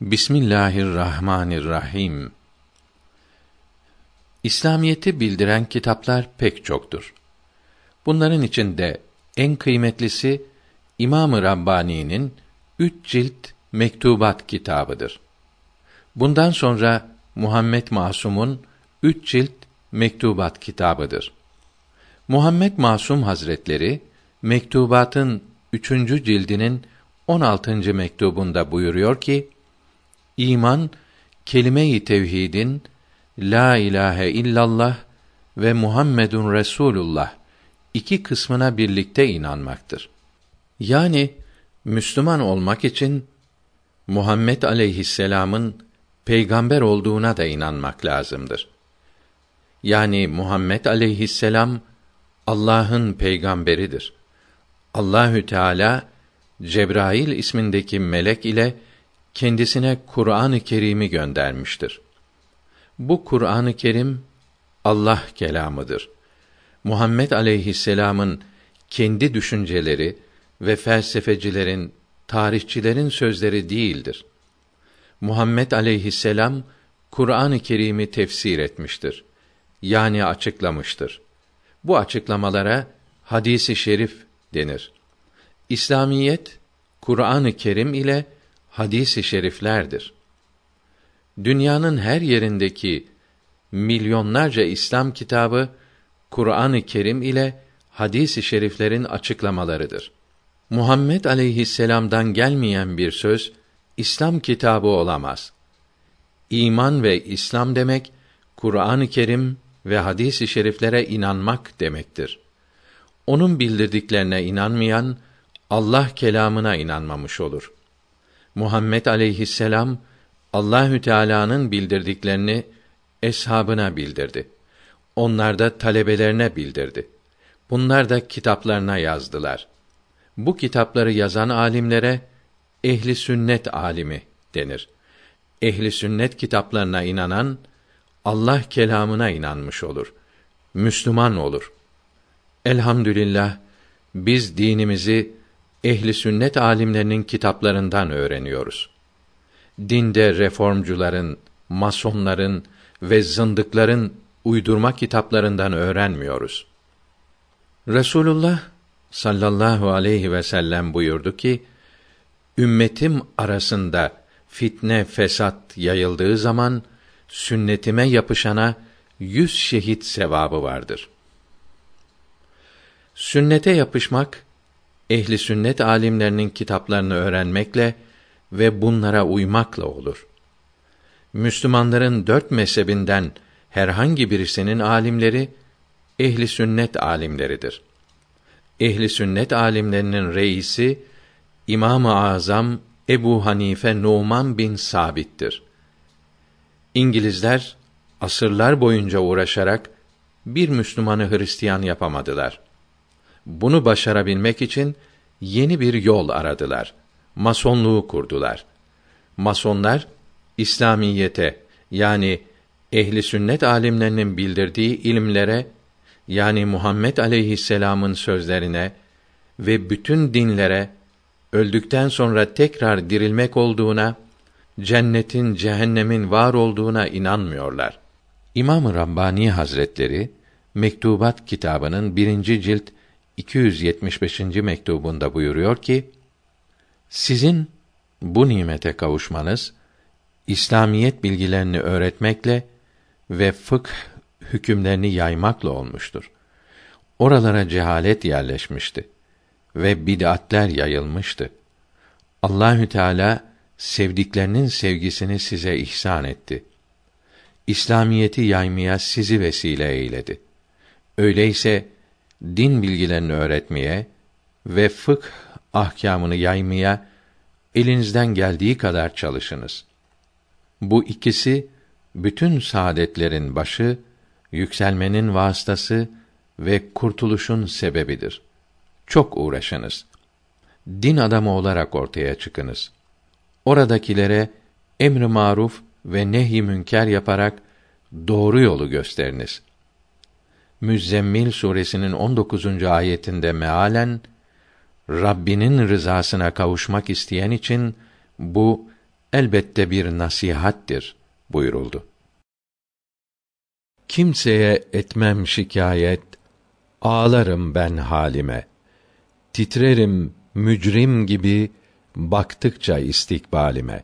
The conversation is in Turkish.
Bismillahirrahmanirrahim. İslamiyeti bildiren kitaplar pek çoktur. Bunların içinde en kıymetlisi İmam-ı Rabbani'nin üç cilt mektubat kitabıdır. Bundan sonra Muhammed Masum'un üç cilt mektubat kitabıdır. Muhammed Masum Hazretleri mektubatın üçüncü cildinin on altıncı mektubunda buyuruyor ki İman kelime-i tevhidin la ilahe illallah ve Muhammedun Resulullah iki kısmına birlikte inanmaktır. Yani Müslüman olmak için Muhammed aleyhisselam'ın peygamber olduğuna da inanmak lazımdır. Yani Muhammed aleyhisselam Allah'ın peygamberidir. Allahü Teala Cebrail ismindeki melek ile kendisine Kur'an-ı Kerim'i göndermiştir. Bu Kur'an-ı Kerim Allah kelamıdır. Muhammed aleyhisselam'ın kendi düşünceleri ve felsefecilerin, tarihçilerin sözleri değildir. Muhammed aleyhisselam Kur'an-ı Kerim'i tefsir etmiştir. Yani açıklamıştır. Bu açıklamalara hadisi şerif denir. İslamiyet Kur'an-ı Kerim ile hadis-i şeriflerdir. Dünyanın her yerindeki milyonlarca İslam kitabı Kur'an-ı Kerim ile hadis-i şeriflerin açıklamalarıdır. Muhammed aleyhisselam'dan gelmeyen bir söz İslam kitabı olamaz. İman ve İslam demek Kur'an-ı Kerim ve hadis-i şeriflere inanmak demektir. Onun bildirdiklerine inanmayan Allah kelamına inanmamış olur. Muhammed aleyhisselam Allahü Teala'nın bildirdiklerini eshabına bildirdi. Onlar da talebelerine bildirdi. Bunlar da kitaplarına yazdılar. Bu kitapları yazan alimlere ehli sünnet alimi denir. Ehli sünnet kitaplarına inanan Allah kelamına inanmış olur. Müslüman olur. Elhamdülillah biz dinimizi ehli sünnet alimlerinin kitaplarından öğreniyoruz. Dinde reformcuların, masonların ve zındıkların uydurma kitaplarından öğrenmiyoruz. Resulullah sallallahu aleyhi ve sellem buyurdu ki: Ümmetim arasında fitne fesat yayıldığı zaman sünnetime yapışana yüz şehit sevabı vardır. Sünnete yapışmak ehli sünnet alimlerinin kitaplarını öğrenmekle ve bunlara uymakla olur. Müslümanların dört mezhebinden herhangi birisinin alimleri ehli sünnet alimleridir. Ehli sünnet alimlerinin reisi İmam-ı Azam Ebu Hanife Numan bin Sabit'tir. İngilizler asırlar boyunca uğraşarak bir Müslümanı Hristiyan yapamadılar. Bunu başarabilmek için yeni bir yol aradılar. Masonluğu kurdular. Masonlar İslamiyete yani ehli sünnet alimlerinin bildirdiği ilimlere yani Muhammed aleyhisselam'ın sözlerine ve bütün dinlere öldükten sonra tekrar dirilmek olduğuna, cennetin, cehennemin var olduğuna inanmıyorlar. İmam-ı Rabbani Hazretleri Mektubat kitabının birinci cilt 275. mektubunda buyuruyor ki: Sizin bu nimete kavuşmanız İslamiyet bilgilerini öğretmekle ve fıkh hükümlerini yaymakla olmuştur. Oralara cehalet yerleşmişti ve bid'atler yayılmıştı. Allahü Teala sevdiklerinin sevgisini size ihsan etti. İslamiyeti yaymaya sizi vesile eyledi. Öyleyse din bilgilerini öğretmeye ve fıkh ahkamını yaymaya elinizden geldiği kadar çalışınız. Bu ikisi bütün saadetlerin başı, yükselmenin vasıtası ve kurtuluşun sebebidir. Çok uğraşınız. Din adamı olarak ortaya çıkınız. Oradakilere emr-i maruf ve nehy münker yaparak doğru yolu gösteriniz. Müzzemmil suresinin 19. ayetinde mealen Rabbinin rızasına kavuşmak isteyen için bu elbette bir nasihattir buyuruldu. Kimseye etmem şikayet, ağlarım ben halime. Titrerim mücrim gibi baktıkça istikbalime.